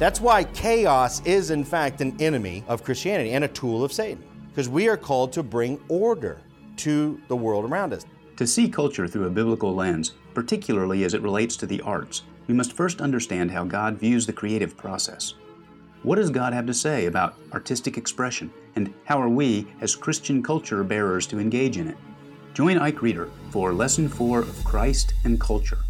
That's why chaos is, in fact, an enemy of Christianity and a tool of Satan, because we are called to bring order to the world around us. To see culture through a biblical lens, particularly as it relates to the arts, we must first understand how God views the creative process. What does God have to say about artistic expression, and how are we, as Christian culture bearers, to engage in it? Join Ike Reeder for Lesson 4 of Christ and Culture.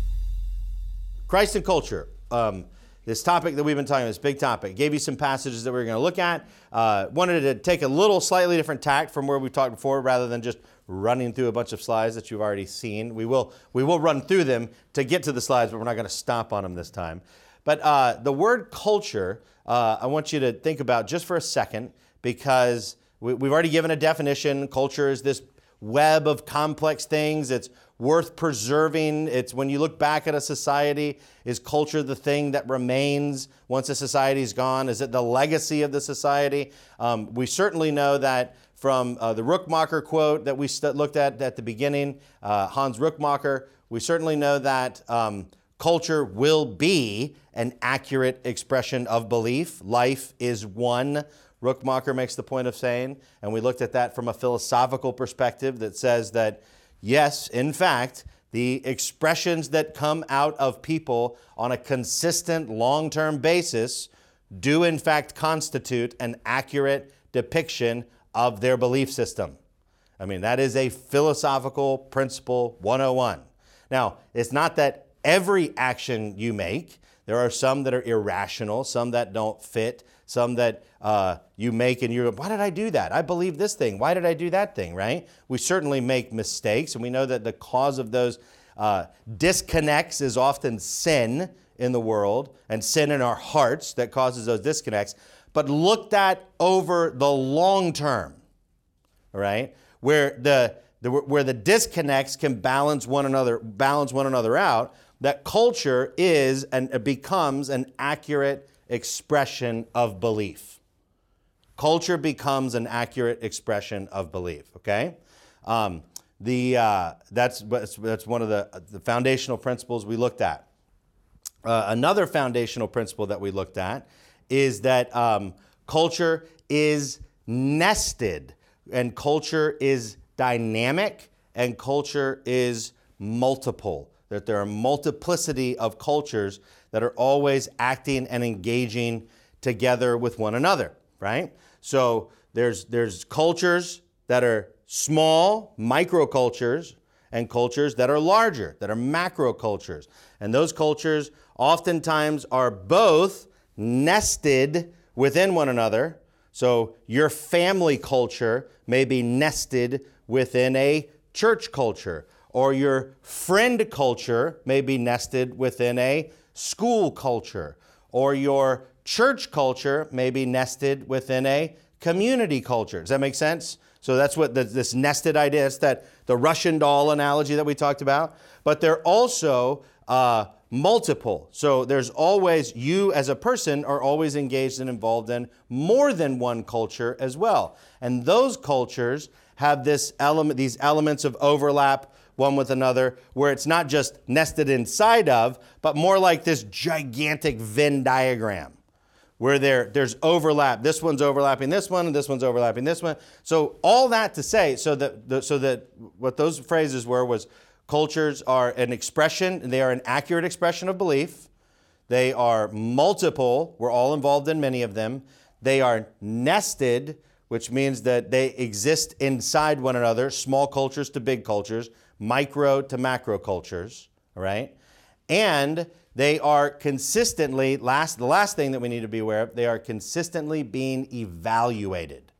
Christ and culture. Um, this topic that we've been talking about, this big topic. Gave you some passages that we are going to look at. Uh, wanted to take a little slightly different tact from where we've talked before, rather than just running through a bunch of slides that you've already seen. We will we will run through them to get to the slides, but we're not going to stop on them this time. But uh, the word culture, uh, I want you to think about just for a second, because we, we've already given a definition. Culture is this web of complex things. It's worth preserving. It's when you look back at a society, is culture the thing that remains once a society's gone? Is it the legacy of the society? Um, we certainly know that from uh, the Rookmaaker quote that we st- looked at at the beginning, uh, Hans Rookmaaker, we certainly know that um, culture will be an accurate expression of belief. Life is one Rookmaaker makes the point of saying, and we looked at that from a philosophical perspective that says that, yes, in fact, the expressions that come out of people on a consistent long term basis do, in fact, constitute an accurate depiction of their belief system. I mean, that is a philosophical principle 101. Now, it's not that every action you make, there are some that are irrational, some that don't fit, some that uh, you make and you're, why did I do that? I believe this thing. Why did I do that thing, right? We certainly make mistakes, and we know that the cause of those uh, disconnects is often sin in the world and sin in our hearts that causes those disconnects. But looked at over the long term, right? Where the, the where the disconnects can balance one another balance one another out, that culture is and becomes an accurate expression of belief. Culture becomes an accurate expression of belief, okay? Um, the, uh, that's, that's one of the, the foundational principles we looked at. Uh, another foundational principle that we looked at is that um, culture is nested, and culture is dynamic, and culture is multiple. That there are multiplicity of cultures that are always acting and engaging together with one another, right? So there's, there's cultures that are small, microcultures, and cultures that are larger, that are macro cultures. And those cultures oftentimes are both nested within one another. So your family culture may be nested within a church culture, or your friend culture may be nested within a school culture, or your church culture may be nested within a community culture. Does that make sense? So that's what the, this nested idea is that the Russian doll analogy that we talked about. But they're also uh, multiple. So there's always, you as a person are always engaged and involved in more than one culture as well. And those cultures have this element, these elements of overlap one with another, where it's not just nested inside of, but more like this gigantic Venn diagram where there, there's overlap. This one's overlapping this one, and this one's overlapping this one. So all that to say, so that the, so that what those phrases were was cultures are an expression, they are an accurate expression of belief. They are multiple. We're all involved in many of them. They are nested, which means that they exist inside one another, small cultures to big cultures micro to macro cultures, right? And they are consistently, last, the last thing that we need to be aware of, they are consistently being evaluated.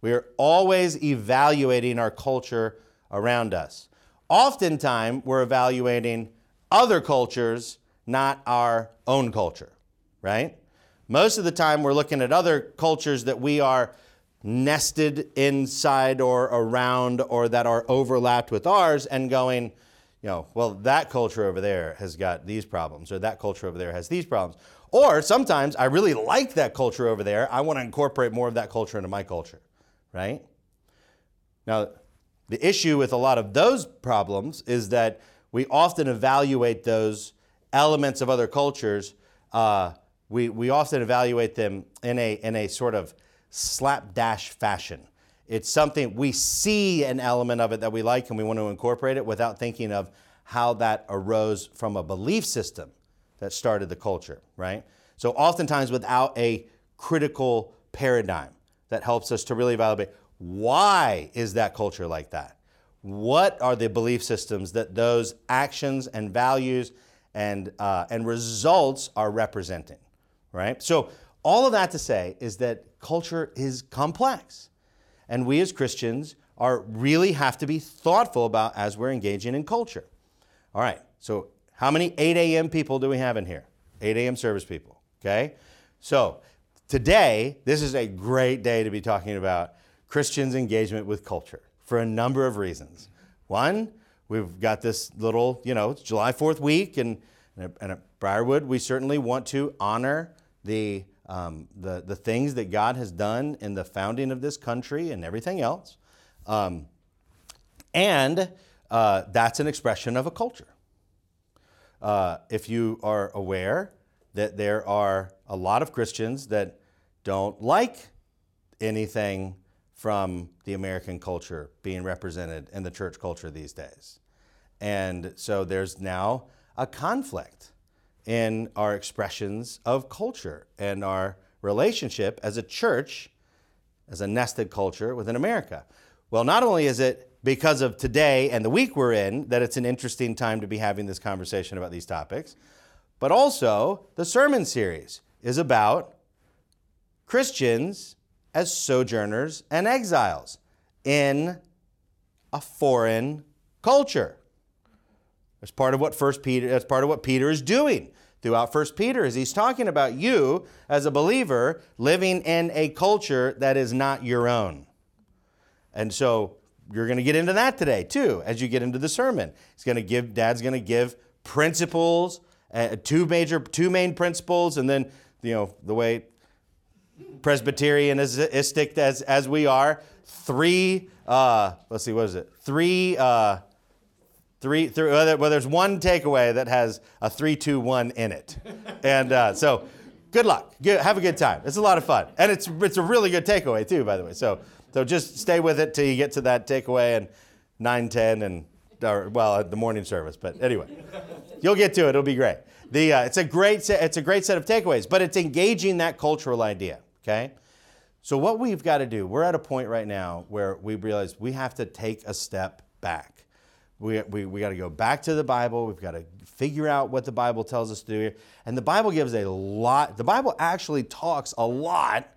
We are always evaluating our culture around us. Oftentimes, we're evaluating other cultures, not our own culture, right? Most of the time, we're looking at other cultures that we are nested inside or around or that are overlapped with ours and going, you know, well, that culture over there has got these problems or that culture over there has these problems. Or sometimes I really like that culture over there. I want to incorporate more of that culture into my culture, right? Now, the issue with a lot of those problems is that we often evaluate those elements of other cultures uh, we, we often evaluate them in a, in a sort of slapdash fashion. It's something we see an element of it that we like and we want to incorporate it without thinking of how that arose from a belief system that started the culture, right? So, oftentimes without a critical paradigm that helps us to really evaluate why is that culture like that? What are the belief systems that those actions and values and, uh, and results are representing, right? So, all of that to say is that culture is complex. And we as Christians are really have to be thoughtful about as we're engaging in culture. All right, so how many 8 a.m. people do we have in here? 8 a.m. service people, okay? So today, this is a great day to be talking about Christians' engagement with culture for a number of reasons. One, we've got this little, you know, it's July 4th week, and, and at Briarwood, we certainly want to honor the, um, the, the things that God has done in the founding of this country and everything else. Um, and uh, that's an expression of a culture. Uh, if you are aware that there are a lot of Christians that don't like anything from the American culture being represented in the church culture these days. And so there's now a conflict in our expressions of culture and our relationship as a church, as a nested culture within America. Well, not only is it because of today and the week we're in that it's an interesting time to be having this conversation about these topics. But also, the sermon series is about Christians as sojourners and exiles in a foreign culture. That's part of what First Peter. That's part of what Peter is doing throughout First Peter. Is he's talking about you as a believer living in a culture that is not your own, and so you're going to get into that today too as you get into the sermon. He's going to give dad's going to give principles, uh, two major two main principles and then you know the way Presbyterianistic as as we are, three uh, let's see what is it? Three uh, three, three well, there's one takeaway that has a three, two, one in it. And uh, so good luck. Good, have a good time. It's a lot of fun. And it's it's a really good takeaway too, by the way. So so just stay with it till you get to that takeaway and 9, 10, and or, well, the morning service. But anyway, you'll get to it. It'll be great. The, uh, it's, a great it's a great set of takeaways, but it's engaging that cultural idea, okay? So, what we've got to do, we're at a point right now where we realize we have to take a step back. We, we, we got to go back to the Bible. We've got to figure out what the Bible tells us to do here. And the Bible gives a lot, the Bible actually talks a lot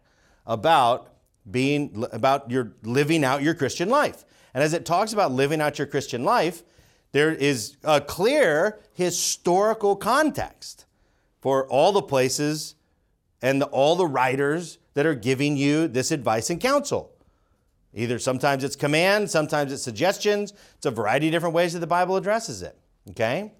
about being about your living out your Christian life. And as it talks about living out your Christian life, there is a clear historical context for all the places and the, all the writers that are giving you this advice and counsel. Either sometimes it's command, sometimes it's suggestions. It's a variety of different ways that the Bible addresses it. Okay?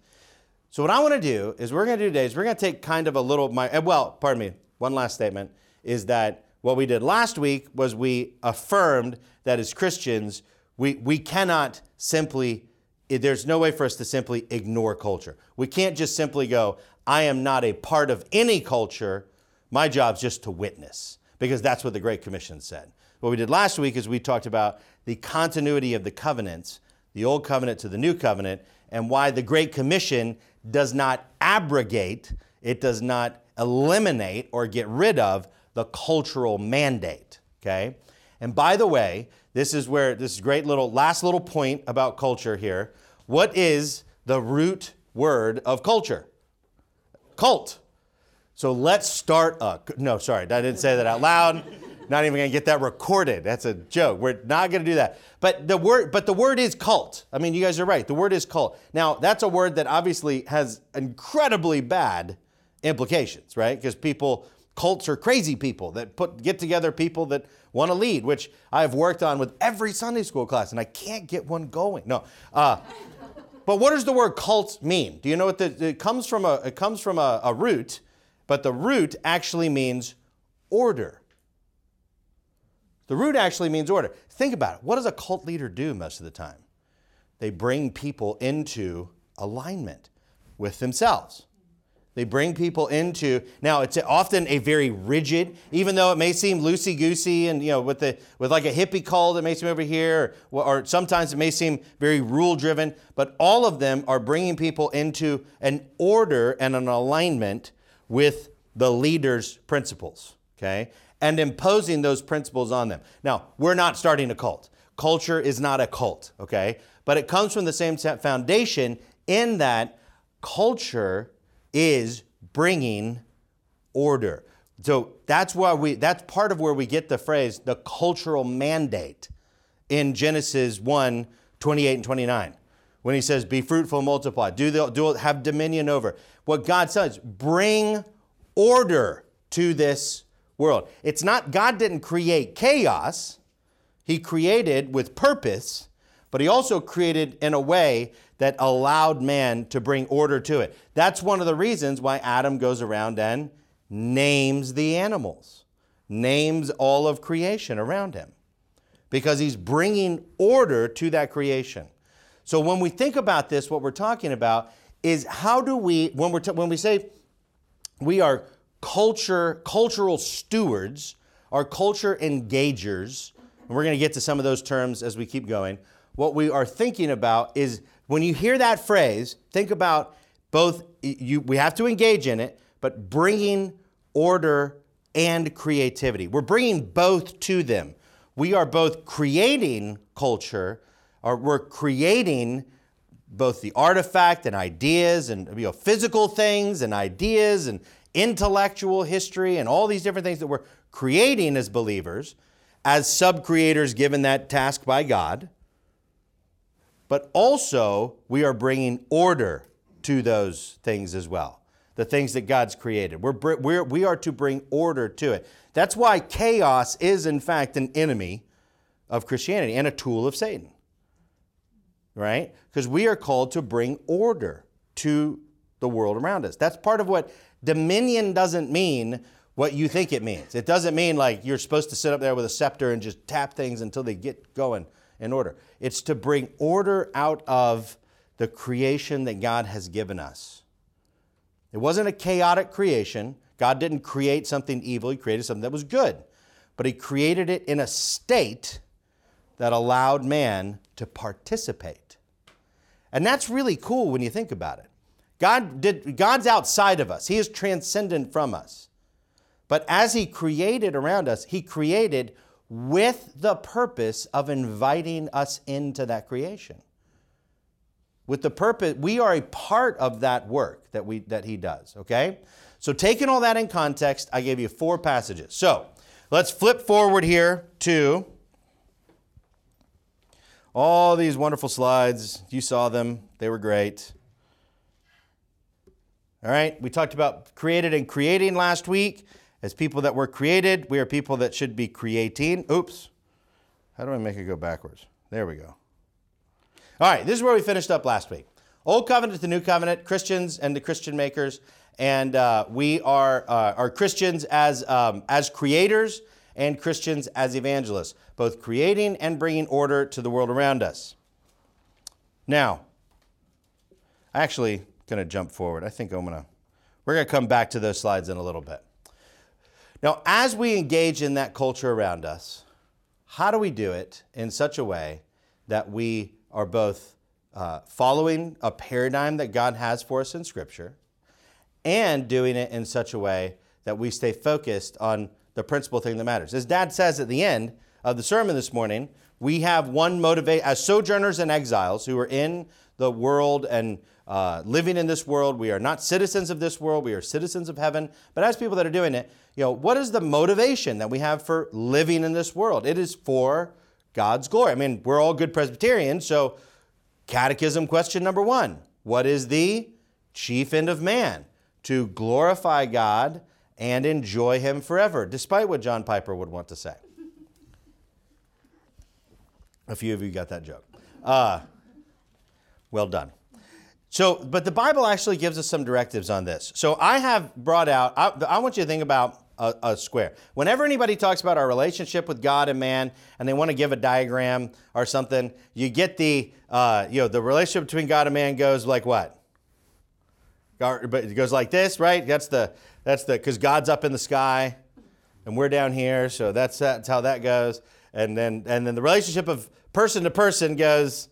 So what I want to do is we're going to do today is we're going to take kind of a little my eh, well, pardon me, one last statement is that what we did last week was we affirmed that as Christians, we, we cannot simply, eh, there's no way for us to simply ignore culture. We can't just simply go, I am not a part of any culture. My job's just to witness, because that's what the Great Commission said. What we did last week is we talked about the continuity of the covenants, the old covenant to the new covenant, and why the Great Commission does not abrogate, it does not eliminate or get rid of the cultural mandate. Okay? And by the way, this is where this great little last little point about culture here. What is the root word of culture? Cult. So let's start a no, sorry, I didn't say that out loud. Not even gonna get that recorded. That's a joke. We're not gonna do that. But the word, but the word is cult. I mean, you guys are right. The word is cult. Now, that's a word that obviously has incredibly bad implications, right? Because people cults are crazy people that put get together people that want to lead, which I have worked on with every Sunday school class, and I can't get one going. No. Uh, but what does the word cult mean? Do you know what the, it comes from? A, it comes from a, a root, but the root actually means order. The root actually means order. Think about it. What does a cult leader do most of the time? They bring people into alignment with themselves. They bring people into now. It's often a very rigid, even though it may seem loosey goosey, and you know, with the with like a hippie cult, it may seem over here, or, or sometimes it may seem very rule driven. But all of them are bringing people into an order and an alignment with the leader's principles. Okay, and imposing those principles on them. Now, we're not starting a cult. Culture is not a cult. Okay, but it comes from the same foundation in that culture is bringing order. So that's why we that's part of where we get the phrase the cultural mandate in Genesis 1, 28 and 29. When he says, be fruitful, multiply, do, the, do have dominion over. What God says, bring order to this world. It's not, God didn't create chaos. He created with purpose, but he also created in a way that allowed man to bring order to it. That's one of the reasons why Adam goes around and names the animals, names all of creation around him, because he's bringing order to that creation. So when we think about this, what we're talking about is how do we, when, we're t- when we say we are culture, cultural stewards, our culture engagers, and we're going to get to some of those terms as we keep going. What we are thinking about is when you hear that phrase, think about both you we have to engage in it, but bringing order and creativity. We're bringing both to them. We are both creating culture, or we're creating both the artifact and ideas and you know, physical things and ideas and intellectual history and all these different things that we're creating as believers, as sub creators given that task by God but also we are bringing order to those things as well. The things that God's created. We're, we're, we are to bring order to it. That's why chaos is, in fact, an enemy of Christianity and a tool of Satan. Right? Because we are called to bring order to the world around us. That's part of what dominion doesn't mean what you think it means. It doesn't mean like you're supposed to sit up there with a scepter and just tap things until they get going in order. It's to bring order out of the creation that God has given us. It wasn't a chaotic creation. God didn't create something evil, He created something that was good. But He created it in a state that allowed man to participate. And that's really cool when you think about it. God did, God's outside of us, He is transcendent from us. But as He created around us, He created with the purpose of inviting us into that creation. With the purpose, we are a part of that work that, we, that he does, okay? So, taking all that in context, I gave you four passages. So, let's flip forward here to all these wonderful slides. You saw them, they were great. All right, we talked about created and creating last week. As people that were created, we are people that should be creating. Oops. How do I make it go backwards? There we go. All right, this is where we finished up last week. Old covenant to new covenant, Christians and the Christian makers, and uh, we are uh, are Christians as um, as creators and Christians as evangelists, both creating and bringing order to the world around us. Now, actually going to jump forward. I think I'm going to we're going to come back to those slides in a little bit. Now, as we engage in that culture around us, how do we do it in such a way that we are both uh, following a paradigm that God has for us in Scripture and doing it in such a way that we stay focused on the principal thing that matters? As Dad says at the end of the sermon this morning, we have one motivate as sojourners and exiles who are in the world and uh, living in this world. We are not citizens of this world. We are citizens of heaven. But as people that are doing it, you know, what is the motivation that we have for living in this world? It is for God's glory. I mean, we're all good Presbyterians, so catechism question number one What is the chief end of man? To glorify God and enjoy Him forever, despite what John Piper would want to say. A few of you got that joke. Uh, well done. So, but the Bible actually gives us some directives on this. So I have brought out, I, I want you to think about a, a, square. Whenever anybody talks about our relationship with God and man, and they want to give a diagram or something, you get the, uh, you know, the relationship between God and man goes like what? but it goes like this, right? That's the that's the because God's up in the sky, and we're down here, so that's that's how that goes. And then and then the relationship of person to person goes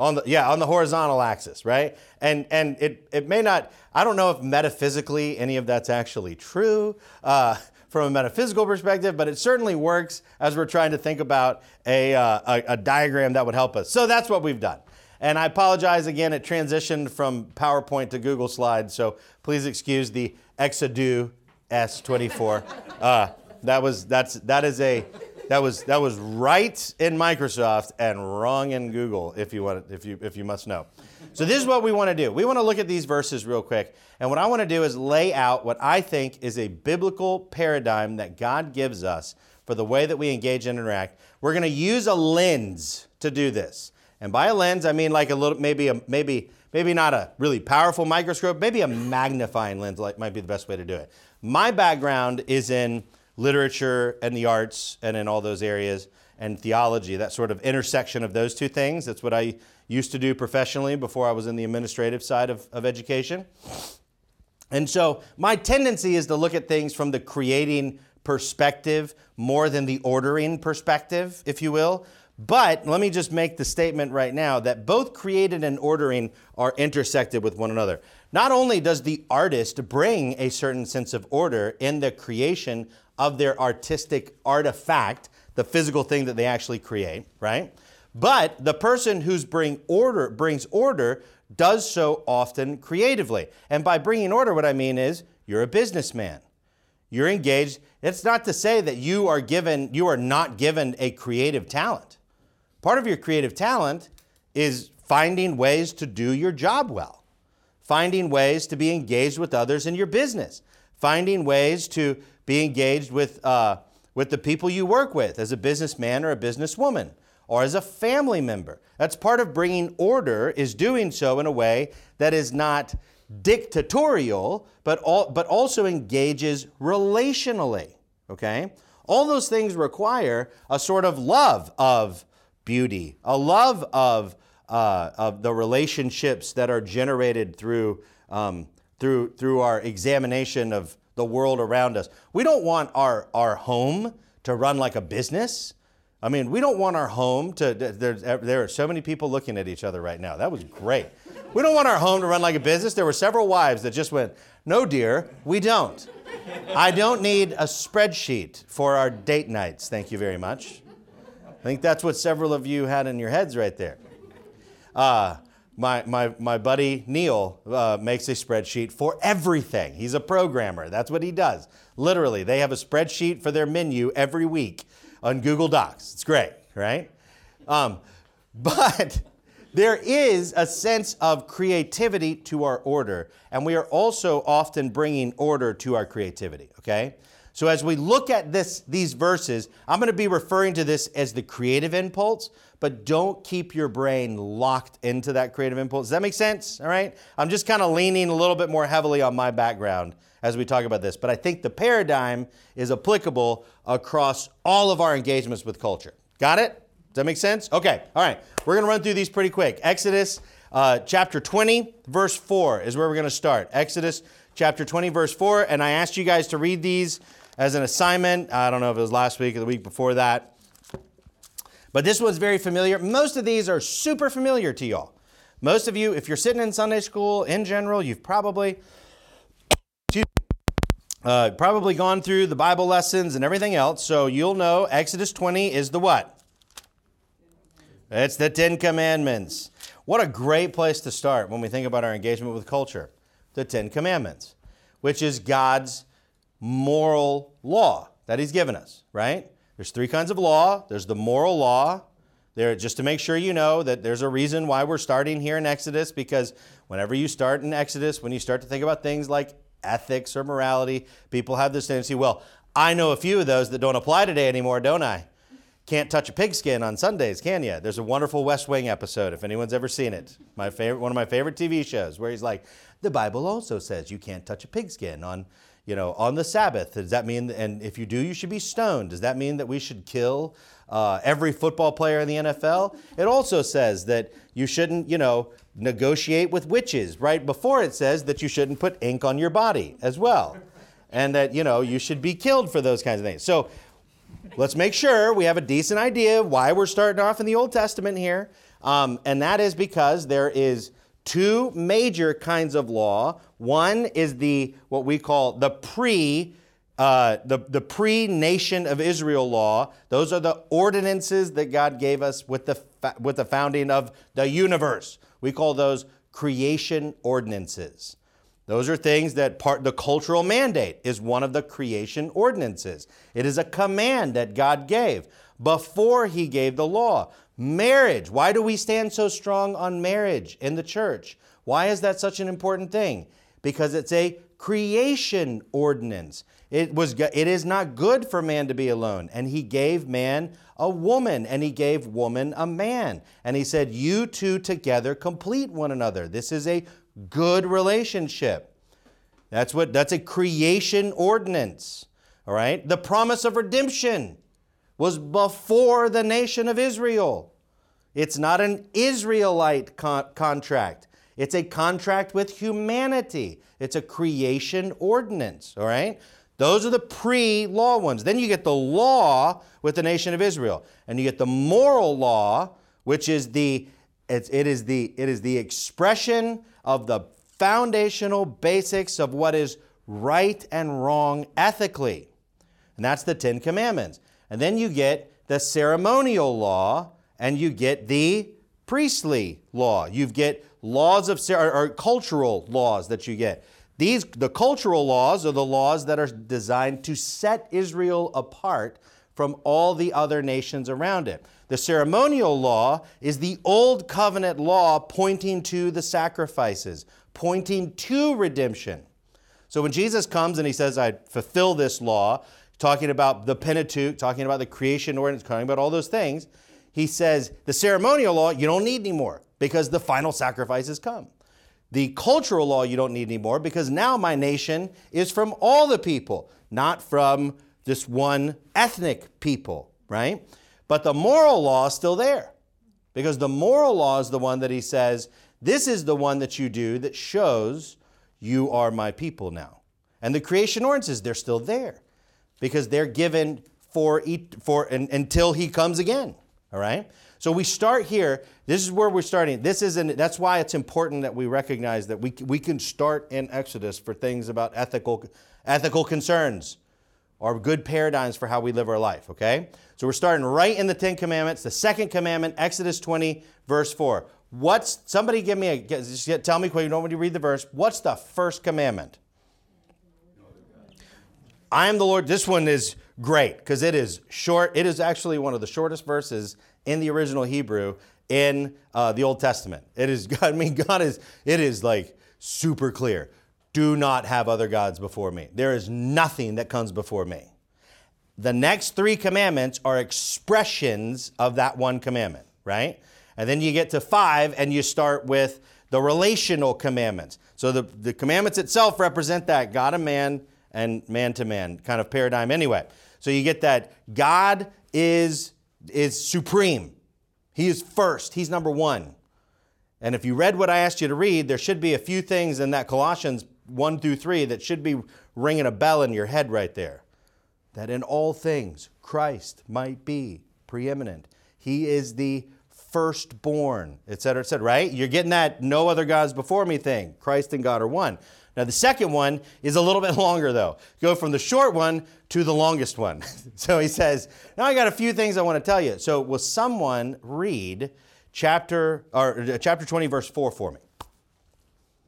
on the yeah on the horizontal axis, right? And and it it may not. I don't know if metaphysically any of that's actually true. Uh, from a metaphysical perspective, but it certainly works as we're trying to think about a, uh, a, a diagram that would help us. So that's what we've done. And I apologize again, it transitioned from PowerPoint to Google Slides, so please excuse the Exadu S24. Uh, that was that's that is a that was that was right in Microsoft and wrong in Google, if you want if you if you must know. So this is what we want to do. We want to look at these verses real quick, and what I want to do is lay out what I think is a biblical paradigm that God gives us for the way that we engage and interact. We're going to use a lens to do this. And by a lens, I mean like a little, maybe a, maybe maybe not a really powerful microscope, maybe a magnifying lens like might be the best way to do it. My background is in literature and the arts and in all those areas and theology, that sort of intersection of those two things. That's what I used to do professionally before I was in the administrative side of, of education. And so my tendency is to look at things from the creating perspective more than the ordering perspective, if you will. But let me just make the statement right now that both created and ordering are intersected with one another. Not only does the artist bring a certain sense of order in the creation of their artistic artifact, the physical thing that they actually create, right? But the person who's bring order brings order does so often creatively. And by bringing order what I mean is you're a businessman. You're engaged. It's not to say that you are given you are not given a creative talent. Part of your creative talent is finding ways to do your job well, finding ways to be engaged with others in your business, finding ways to be engaged with, uh, with the people you work with as a businessman or a businesswoman or as a family member. That's part of bringing order is doing so in a way that is not dictatorial, but, all, but also engages relationally. Okay? All those things require a sort of love of beauty, a love of, uh, of the relationships that are generated through, um, through, through our examination of the world around us. We don't want our, our home to run like a business. I mean, we don't want our home to, there are so many people looking at each other right now. That was great. We don't want our home to run like a business. There were several wives that just went, No, dear, we don't. I don't need a spreadsheet for our date nights. Thank you very much. I think that's what several of you had in your heads right there. Uh, my, my, my buddy Neil uh, makes a spreadsheet for everything. He's a programmer. That's what he does. Literally, they have a spreadsheet for their menu every week on Google Docs. It's great, right? Um, but there is a sense of creativity to our order, and we are also often bringing order to our creativity, okay? So as we look at this, these verses, I'm going to be referring to this as the creative impulse, but don't keep your brain locked into that creative impulse. Does that make sense? All right? I'm just kind of leaning a little bit more heavily on my background as we talk about this, but I think the paradigm is applicable across all of our engagements with culture. Got it? Does that make sense? Okay. All right. We're going to run through these pretty quick. Exodus uh, chapter 20, verse 4 is where we're going to start. Exodus chapter 20, verse 4. And I asked you guys to read these as an assignment. I don't know if it was last week or the week before that. But this one's very familiar. Most of these are super familiar to y'all. Most of you, if you're sitting in Sunday school in general, you've probably uh, probably gone through the Bible lessons and everything else. So you'll know Exodus 20 is the what? It's the Ten Commandments. What a great place to start when we think about our engagement with culture. The Ten Commandments, which is God's moral law that he's given us, right? There's three kinds of law. There's the moral law. There, just to make sure you know that there's a reason why we're starting here in Exodus, because whenever you start in Exodus, when you start to think about things like ethics or morality, people have this tendency, well, I know a few of those that don't apply today anymore, don't I? Can't touch a pigskin on Sundays, can you? There's a wonderful West Wing episode, if anyone's ever seen it. My favorite, one of my favorite TV shows, where he's like, the Bible also says you can't touch a pigskin on you know, on the Sabbath. Does that mean, and if you do, you should be stoned? Does that mean that we should kill uh, every football player in the NFL? It also says that you shouldn't, you know, negotiate with witches. Right before it says that you shouldn't put ink on your body as well, and that you know you should be killed for those kinds of things. So let's make sure we have a decent idea of why we're starting off in the Old Testament here, um, and that is because there is two major kinds of law. One is the what we call the pre uh, the, the pre nation of Israel law. Those are the ordinances that God gave us with the, with the founding of the universe. We call those creation ordinances. Those are things that part the cultural mandate is one of the creation ordinances. It is a command that God gave before he gave the law. Marriage. Why do we stand so strong on marriage in the church? Why is that such an important thing? Because it's a creation ordinance. It was it is not good for man to be alone, and he gave man a woman and he gave woman a man. And he said, "You two together complete one another." This is a good relationship. That's what that's a creation ordinance. All right? The promise of redemption was before the nation of Israel. It's not an Israelite con- contract. It's a contract with humanity. It's a creation ordinance, all right? Those are the pre law ones. Then you get the law with the nation of Israel. And you get the moral law, which is the it's, it is the it is the expression of the foundational basics of what is right and wrong ethically. And that's the 10 commandments. And then you get the ceremonial law and you get the priestly law. You get laws of or cultural laws that you get. These the cultural laws are the laws that are designed to set Israel apart from all the other nations around it. The ceremonial law is the old covenant law pointing to the sacrifices, pointing to redemption. So when Jesus comes and he says, I fulfill this law, talking about the Pentateuch, talking about the creation ordinance, talking about all those things, he says, the ceremonial law, you don't need anymore because the final sacrifice has come. The cultural law, you don't need anymore because now my nation is from all the people, not from just one ethnic people, right? But the moral law is still there because the moral law is the one that he says, this is the one that you do that shows you are my people now. And the creation ordinances, they're still there because they're given for, for until he comes again. All right? So we start here. This is where we're starting. This is an, that's why it's important that we recognize that we, we can start in Exodus for things about ethical, ethical concerns or good paradigms for how we live our life, okay? So we're starting right in the Ten Commandments. The second commandment, Exodus 20, verse 4. What's, somebody give me a, tell me, quick, you don't want to read the verse. What's the first commandment? I am the Lord. This one is great because it is short. It is actually one of the shortest verses in the original Hebrew in uh, the Old Testament. It is, I mean, God is, it is like super clear. Do not have other gods before me. There is nothing that comes before me. The next three commandments are expressions of that one commandment, right? And then you get to five and you start with the relational commandments. So the, the commandments itself represent that God and man and man to man kind of paradigm anyway. So you get that God is, is supreme. He is first. He's number one. And if you read what I asked you to read, there should be a few things in that Colossians 1 through 3 that should be ringing a bell in your head right there. That in all things, Christ might be preeminent. He is the firstborn, et cetera, et cetera, right? You're getting that no other gods before me thing. Christ and God are one. Now, the second one is a little bit longer, though. Go from the short one to the longest one. so he says, Now I got a few things I want to tell you. So, will someone read chapter, or, uh, chapter 20, verse 4 for me?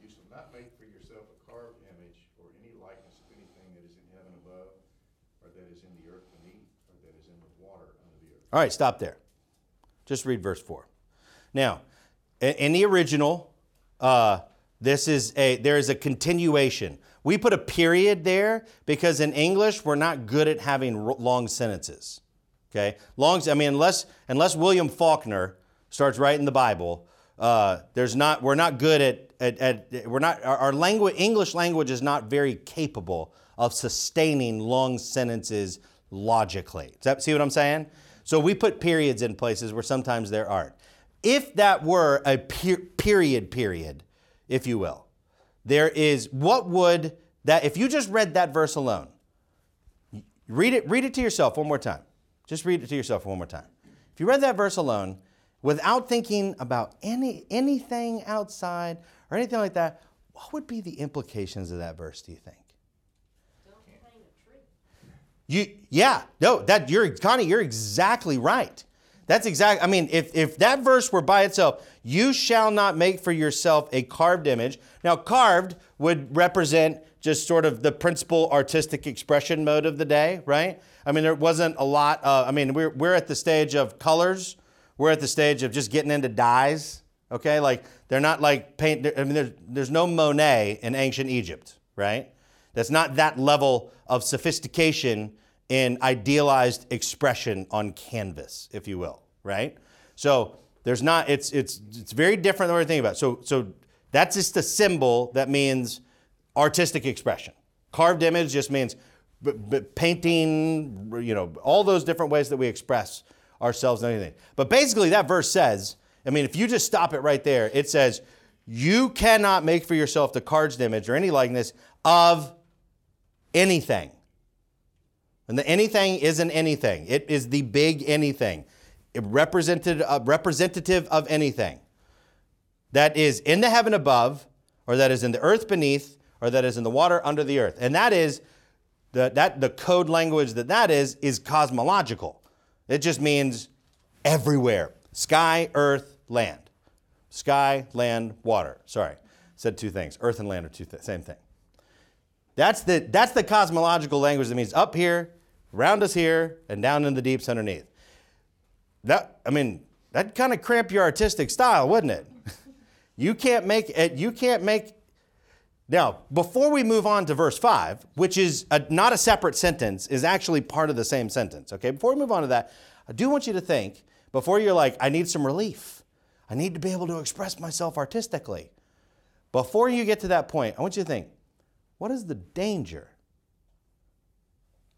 You shall not make for yourself a carved image or any likeness of anything that is in heaven above, or that is in the earth beneath, or that is in the water under the earth. All right, stop there. Just read verse 4. Now, in the original, uh, this is a there is a continuation. We put a period there because in English we're not good at having long sentences. Okay, long. I mean, unless unless William Faulkner starts writing the Bible, uh, there's not. We're not good at, at, at we're not. Our, our language, English language, is not very capable of sustaining long sentences logically. That see what I'm saying? So we put periods in places where sometimes there aren't. If that were a per- period period, if you will, there is what would that if you just read that verse alone, read it read it to yourself one more time. Just read it to yourself one more time. If you read that verse alone without thinking about any anything outside or anything like that, what would be the implications of that verse, do you think? Don't claim the truth. You, yeah, no, that you're Connie, you're exactly right. That's exactly. I mean, if if that verse were by itself, you shall not make for yourself a carved image. Now, carved would represent just sort of the principal artistic expression mode of the day, right? I mean, there wasn't a lot. Uh, I mean, we're we're at the stage of colors. We're at the stage of just getting into dyes. Okay, like they're not like paint. I mean, there's there's no Monet in ancient Egypt, right? That's not that level of sophistication in idealized expression on canvas, if you will, right? So there's not, it's, it's, it's very different than what we're thinking about. So, so that's just a symbol that means artistic expression. Carved image just means b- b- painting, you know, all those different ways that we express ourselves and anything. But basically, that verse says, I mean, if you just stop it right there, it says, you cannot make for yourself the carved image or any likeness of anything. And the anything isn't anything. It is the big anything, represented, uh, representative of anything that is in the heaven above, or that is in the earth beneath, or that is in the water under the earth. And that is the, that the code language that that is is cosmological. It just means everywhere: sky, earth, land. Sky, land, water. Sorry, said two things. Earth and land are two th- same thing. That's the, that's the cosmological language that means up here, around us here, and down in the deeps underneath. That, I mean, that kind of cramp your artistic style, wouldn't it? you can't make it, you can't make. Now, before we move on to verse 5, which is a, not a separate sentence, is actually part of the same sentence, okay? Before we move on to that, I do want you to think, before you're like, I need some relief, I need to be able to express myself artistically. Before you get to that point, I want you to think, what is the danger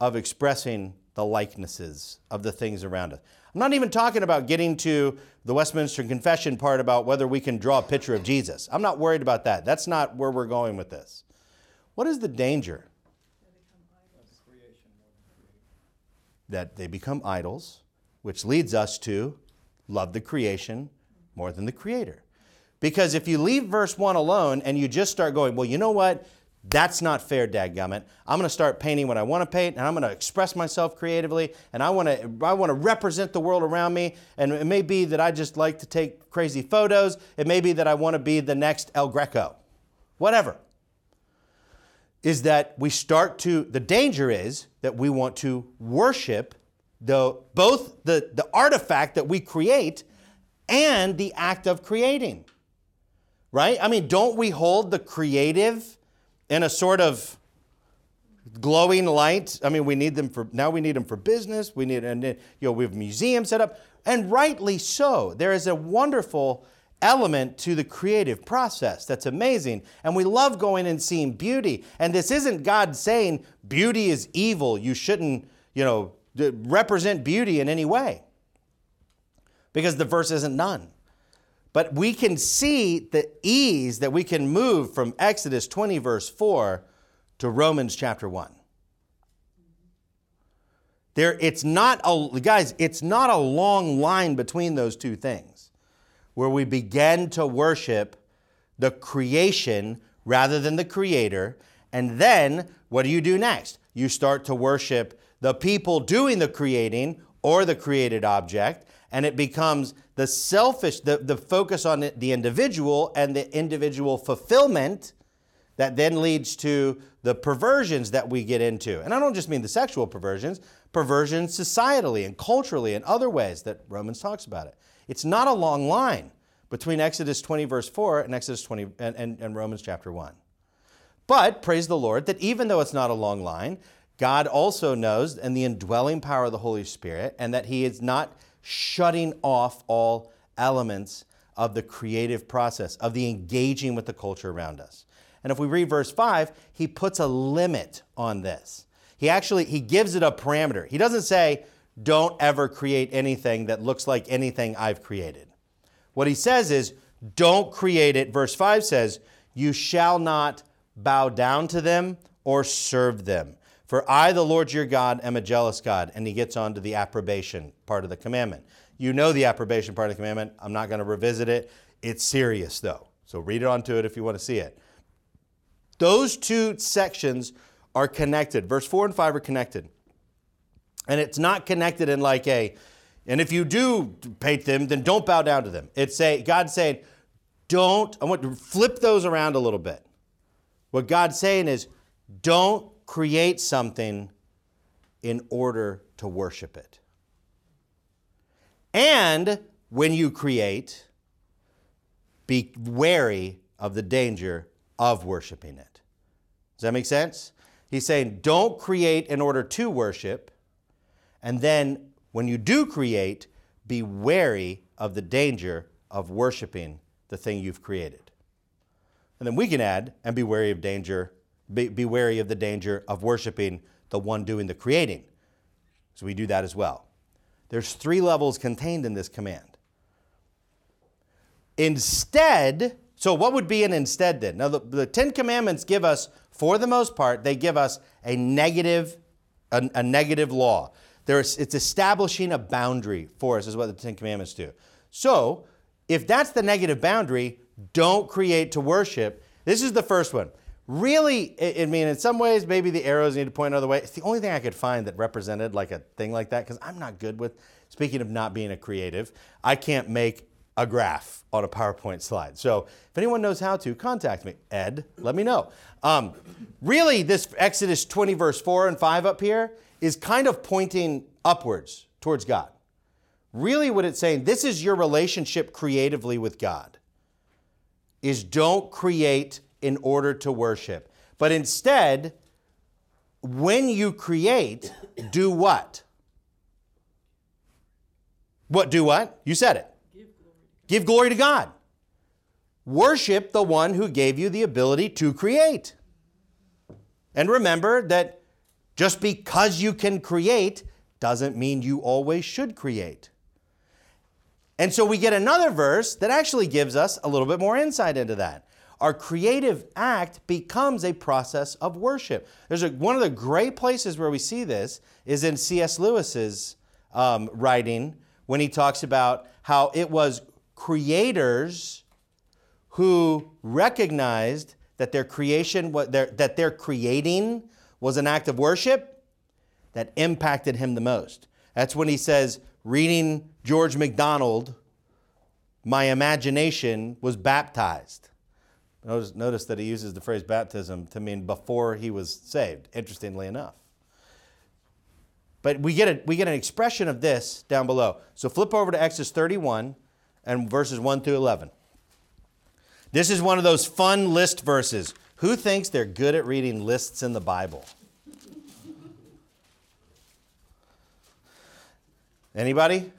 of expressing the likenesses of the things around us? I'm not even talking about getting to the Westminster Confession part about whether we can draw a picture of Jesus. I'm not worried about that. That's not where we're going with this. What is the danger? That they become idols, which leads us to love the creation more than the creator. Because if you leave verse 1 alone and you just start going, well, you know what? That's not fair, dadgummit. I'm going to start painting what I want to paint, and I'm going to express myself creatively, and I want to I want to represent the world around me. And it may be that I just like to take crazy photos. It may be that I want to be the next El Greco, whatever. Is that we start to the danger is that we want to worship the both the, the artifact that we create and the act of creating. Right? I mean, don't we hold the creative in a sort of glowing light. I mean, we need them for now. We need them for business. We need, and uh, you know, we have museums set up, and rightly so. There is a wonderful element to the creative process that's amazing, and we love going and seeing beauty. And this isn't God saying beauty is evil. You shouldn't, you know, represent beauty in any way, because the verse isn't none. But we can see the ease that we can move from Exodus 20, verse 4 to Romans chapter 1. There, it's not a, guys, it's not a long line between those two things where we begin to worship the creation rather than the creator. And then what do you do next? You start to worship the people doing the creating or the created object, and it becomes the selfish, the, the focus on the individual and the individual fulfillment that then leads to the perversions that we get into. And I don't just mean the sexual perversions, perversions societally and culturally and other ways that Romans talks about it. It's not a long line between Exodus 20, verse 4, and Exodus 20 and, and, and Romans chapter 1. But praise the Lord that even though it's not a long line, God also knows and the indwelling power of the Holy Spirit, and that He is not shutting off all elements of the creative process, of the engaging with the culture around us. And if we read verse 5, he puts a limit on this. He actually he gives it a parameter. He doesn't say don't ever create anything that looks like anything I've created. What he says is don't create it. Verse 5 says, "You shall not bow down to them or serve them." For I, the Lord your God, am a jealous God. And he gets on to the approbation part of the commandment. You know the approbation part of the commandment. I'm not going to revisit it. It's serious, though. So read it onto it if you want to see it. Those two sections are connected. Verse 4 and 5 are connected. And it's not connected in like a, and if you do hate them, then don't bow down to them. It's say God saying, don't, I want to flip those around a little bit. What God's saying is, don't create something in order to worship it. And when you create, be wary of the danger of worshiping it. Does that make sense? He's saying, don't create in order to worship. And then when you do create, be wary of the danger of worshiping the thing you've created. And then we can add, and be wary of danger be, be wary of the danger of worshiping the one doing the creating. So we do that as well. There's three levels contained in this command. Instead, so what would be an instead then? Now, the, the Ten Commandments give us, for the most part, they give us a negative, a, a negative law. There's, it's establishing a boundary for us, is what the Ten Commandments do. So, if that's the negative boundary, don't create to worship. This is the first one really, I mean, in some ways, maybe the arrows need to point another way. It's the only thing I could find that represented like a thing like that because I'm not good with, speaking of not being a creative, I can't make a graph on a PowerPoint slide. So if anyone knows how to, contact me. Ed, let me know. Um, really, this Exodus 20, verse 4 and 5 up here is kind of pointing upwards towards God. Really, what it's saying, this is your relationship creatively with God, is don't create in order to worship. But instead, when you create, do what? What do what? You said it. Give glory. To God. Worship the one who gave you the ability to create. And remember that just because you can create doesn't mean you always should create. And so we get another verse that actually gives us a little bit more insight into that our creative act becomes a process of worship. There's a, one of the great places where we see this is in C.S. Lewis's um, writing when he talks about how it was creators who recognized that their creation, that their creating was an act of worship that impacted him the most. That's when he says, reading George MacDonald, my imagination was baptized. Notice, notice that he uses the phrase baptism to mean before he was saved, interestingly enough. But we get, a, we get an expression of this down below. So flip over to Exodus 31 and verses 1 through 11. This is one of those fun list verses. Who thinks they're good at reading lists in the Bible? Anybody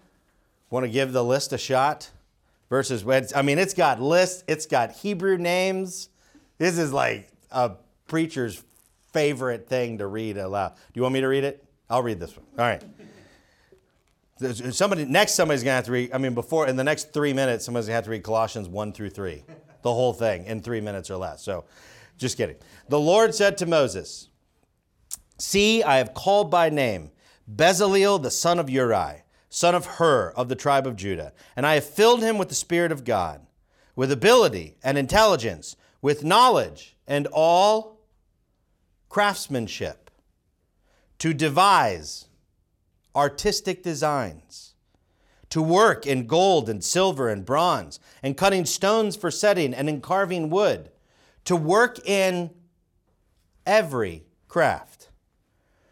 want to give the list a shot? Versus Wednesday. I mean, it's got lists, it's got Hebrew names. This is like a preacher's favorite thing to read aloud. Do you want me to read it? I'll read this one. All right. Somebody next somebody's gonna have to read. I mean, before in the next three minutes, somebody's gonna have to read Colossians one through three, the whole thing in three minutes or less. So, just kidding. The Lord said to Moses, "See, I have called by name Bezaleel the son of Uri." Son of Hur of the tribe of Judah. And I have filled him with the Spirit of God, with ability and intelligence, with knowledge and all craftsmanship, to devise artistic designs, to work in gold and silver and bronze, and cutting stones for setting and in carving wood, to work in every craft.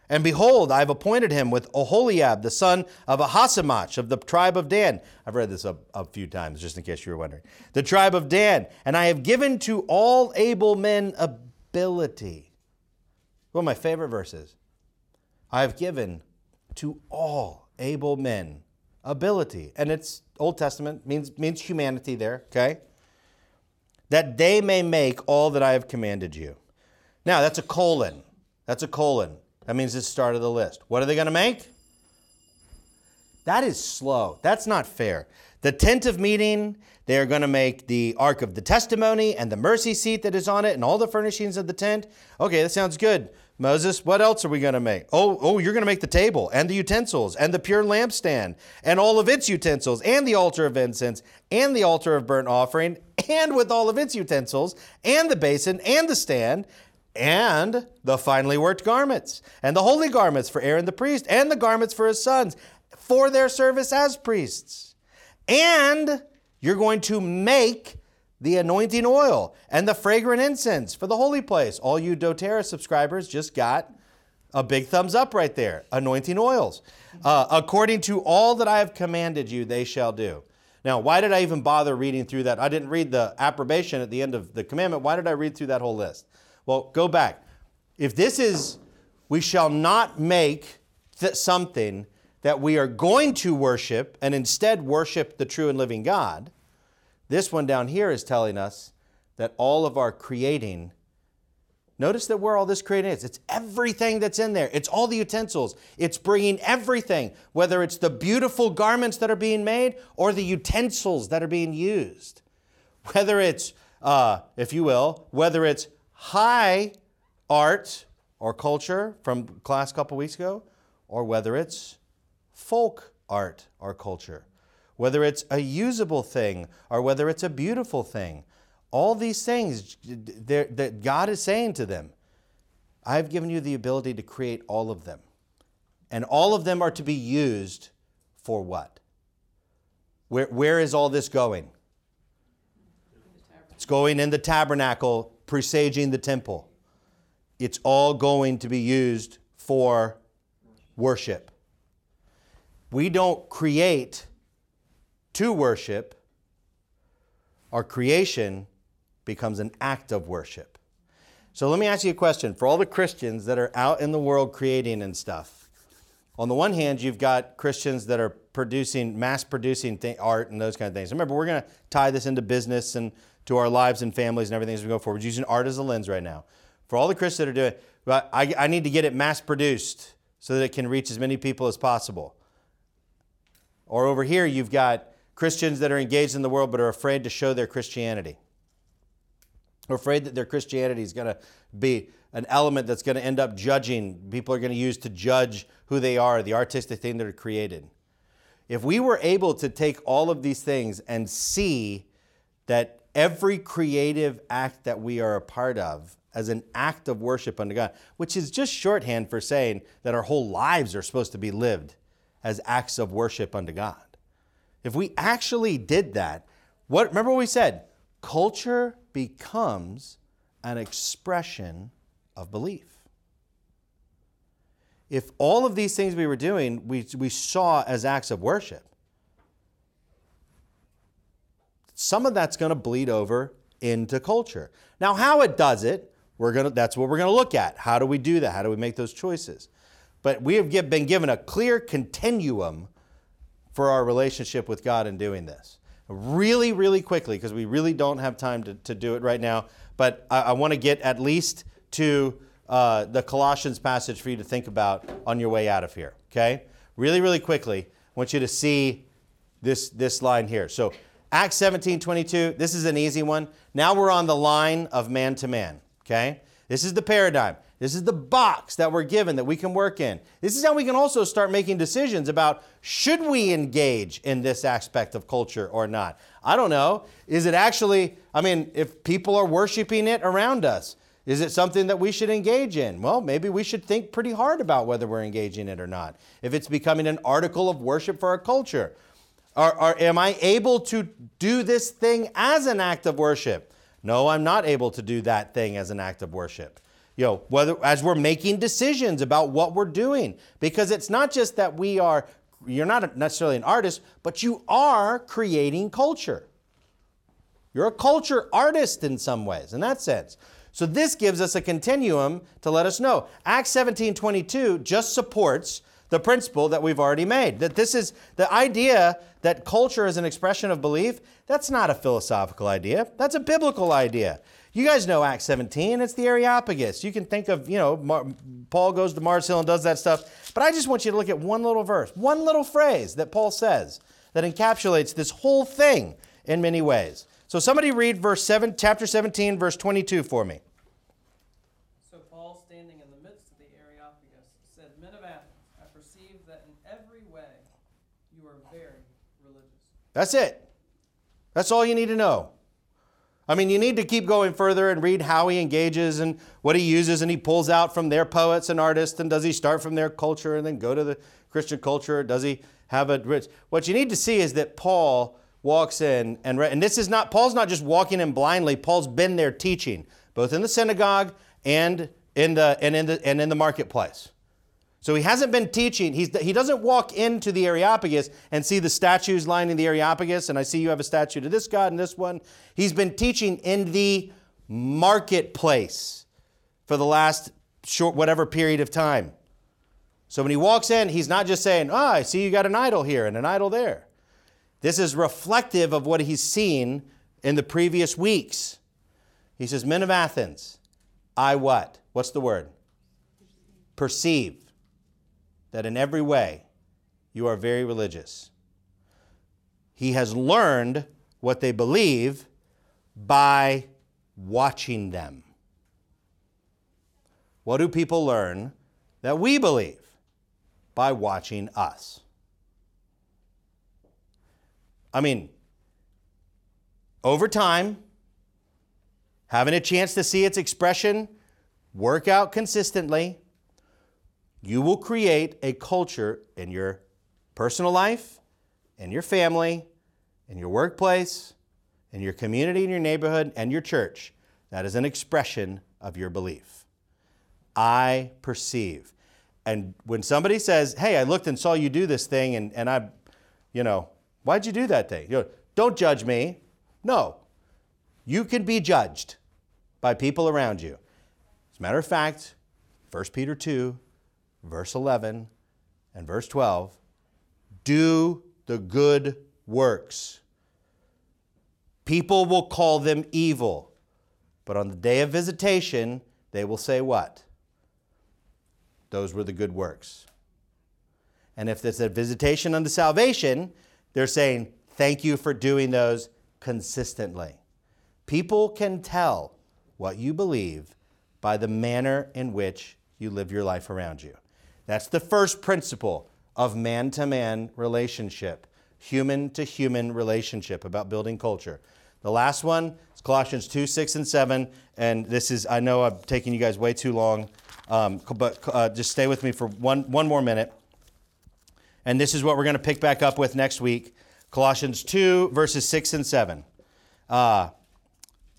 And behold, I have appointed him with Oholiab, the son of Ahisamach of the tribe of Dan. I've read this a, a, few times, just in case you were wondering. The tribe of Dan. And I have given to all able men ability. One of my favorite verses. I have given to all able men ability. And it's Old Testament, means, means humanity there, okay? that they may make all that I have commanded you. Now, that's a colon. That's a colon. That means it's the start of the list. What are they going to make? That is slow. That's not fair. The tent of meeting, they are going to make the ark of the testimony and the mercy seat that is on it and all the furnishings of the tent. Okay, that sounds good. Moses, what else are we going to make? Oh, oh, you're going to make the table and the utensils and the pure lampstand and all of its utensils and the altar of incense and the altar of burnt offering and with all of its utensils and the basin and the stand and the finely worked garments and the holy garments for Aaron the priest and the garments for his sons for their service as priests. And you're going to make the anointing oil and the fragrant incense for the holy place. All you doTERRA subscribers just got a big thumbs up right there. Anointing oils. Uh, according to all that I have commanded you, they shall do. Now, why did I even bother reading through that? I didn't read the approbation at the end of the commandment. Why did I read through that whole list? Well, go back. If this is, we shall not make th- something that we are going to worship and instead worship the true and living God, this one down here is telling us that all of our creating, notice that where all this creating is, it's everything that's in there. It's all the utensils. It's bringing everything, whether it's the beautiful garments that are being made or the utensils that are being used. Whether it's, uh, if you will, whether it's high art or culture from class a couple weeks ago, or whether it's folk art or culture whether it's a usable thing or whether it's a beautiful thing. All these things that God is saying to them, I've given you the ability to create all of them. And all of them are to be used for what? Where, where is all this going? It's going in the tabernacle, presaging the temple. It's all going to be used for worship. We don't create to worship, our creation becomes an act of worship. So let me ask you a question. For all the Christians that are out in the world creating and stuff, on the one hand, you've got Christians that are producing, mass producing th- art and those kind of things. Remember, we're going to tie this into business and to our lives and families and everything as we go forward. We're using art as a lens right now. For all the Christians that are doing, but I, I need to get it mass produced so that it can reach as many people as possible. Or over here, you've got Christians that are engaged in the world but are afraid to show their Christianity. Are afraid that their Christianity is going to be an element that's going to end up judging, people are going to use to judge who they are, the artistic thing that are created. If we were able to take all of these things and see that every creative act that we are a part of as an act of worship unto God, which is just shorthand for saying that our whole lives are supposed to be lived as acts of worship unto God. If we actually did that, what remember what we said? Culture becomes an expression of belief. If all of these things we were doing, we, we saw as acts of worship, some of that's going to bleed over into culture. Now, how it does it, we're going to, that's what we're going to look at. How do we do that? How do we make those choices? But we have been given a clear continuum for our relationship with God in doing this. Really, really quickly, because we really don't have time to, to do it right now, but I, I want to get at least to uh, the Colossians passage for you to think about on your way out of here, okay? Really, really quickly, I want you to see this, this line here. So, Acts 17 22, this is an easy one. Now we're on the line of man to man, okay? This is the paradigm. This is the box that we're given that we can work in. This is how we can also start making decisions about should we engage in this aspect of culture or not. I don't know. Is it actually, I mean, if people are worshiping it around us, is it something that we should engage in? Well, maybe we should think pretty hard about whether we're engaging it or not. If it's becoming an article of worship for our culture, or, am I able to do this thing as an act of worship? No, I'm not able to do that thing as an act of worship you know, whether as we're making decisions about what we're doing. Because it's not just that we are, you're not necessarily an artist, but you are creating culture. You're a culture artist in some ways, in that sense. So this gives us a continuum to let us know. Acts 17 22 just supports the principle that we've already made. That this is the idea that culture is an expression of belief, that's not a philosophical idea, that's a biblical idea. You guys know Acts 17, it's the Areopagus. You can think of, you know, Mar- Paul goes to Mars Hill and does that stuff. But I just want you to look at one little verse, one little phrase that Paul says that encapsulates this whole thing in many ways. So somebody read verse 7, chapter 17, verse 22 for me. So Paul, standing in the midst of the Areopagus, said, Men of Athens, I perceive that in every way you are very religious. That's it. That's all you need to know. I mean, you need to keep going further and read how he engages and what he uses and he pulls out from their poets and artists. And does he start from their culture and then go to the Christian culture? Does he have a rich? What you need to see is that Paul walks in and and this is not Paul's not just walking in blindly. Paul's been there teaching, both in the synagogue and in the and in the and in the marketplace. So he hasn't been teaching. He's, he doesn't walk into the Areopagus and see the statues lining the Areopagus, and I see you have a statue to this God and this one. He's been teaching in the marketplace for the last short, whatever period of time. So when he walks in, he's not just saying, Oh, I see you got an idol here and an idol there. This is reflective of what he's seen in the previous weeks. He says, Men of Athens, I what? What's the word? Perceive that in every way you are very religious. He has learned what they believe by watching them. What do people learn that we believe? By watching us. I mean, over time, having a chance to see its expression work out consistently, you will create a culture in your personal life, in your family, in your workplace, in your community, in your neighborhood, and your church that is an expression of your belief. I perceive. And when somebody says, Hey, I looked and saw you do this thing, and, and I, you know, why'd you do that thing? You know, Don't judge me. No. You can be judged by people around you. As a matter of fact, 1 Peter 2, verse 11 and verse 12 do the good works. People will call them evil, but on the day of visitation, they will say, What? Those were the good works. And if there's a visitation unto salvation, they're saying, Thank you for doing those consistently. People can tell what you believe by the manner in which you live your life around you. That's the first principle of man to man relationship, human to human relationship about building culture. The last one is Colossians 2 6 and 7. And this is, I know I'm taking you guys way too long, um, but uh, just stay with me for one, one more minute. And this is what we're going to pick back up with next week Colossians 2, verses 6 and 7. Uh,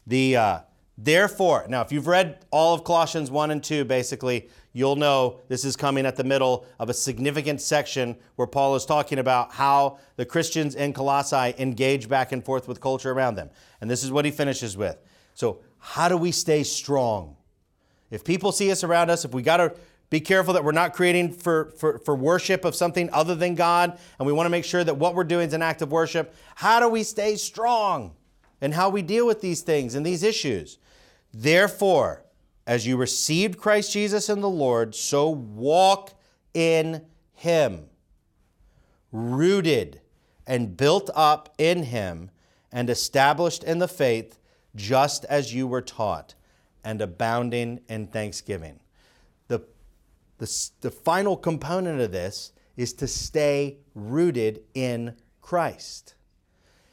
the uh, therefore, now if you've read all of Colossians 1 and 2, basically, you'll know this is coming at the middle of a significant section where Paul is talking about how the Christians in Colossae engage back and forth with culture around them. And this is what he finishes with. So, how do we stay strong? If people see us around us, if we got to be careful that we're not creating for, for, for worship of something other than God, and we want to make sure that what we're doing is an act of worship, how do we stay strong in how we deal with these things and these issues? Therefore, as you received Christ Jesus in the Lord, so walk in him, rooted and built up in him, and established in the faith, just as you were taught, and abounding in thanksgiving. The, the, the final component of this is to stay rooted in Christ.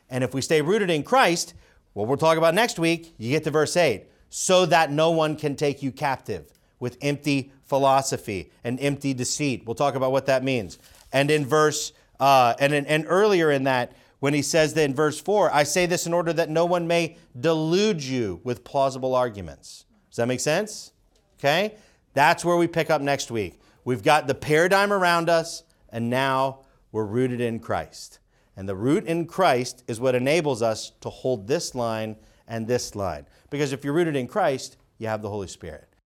And if we stay rooted in Christ, what we'll talk about next week, you get to verse 8 so that no one can take you captive with empty philosophy and empty deceit. We'll talk about what that means. And in verse, uh, and, in, and earlier in that, when he says that in verse 4, I say this in order that no one may delude you with plausible arguments. Does that make sense? Okay? That's where we pick up next week. We've got the paradigm around us, and now we're rooted in Christ. And the root in Christ is what enables us to hold this line and this line. Because if you're rooted in Christ, you have the Holy Spirit.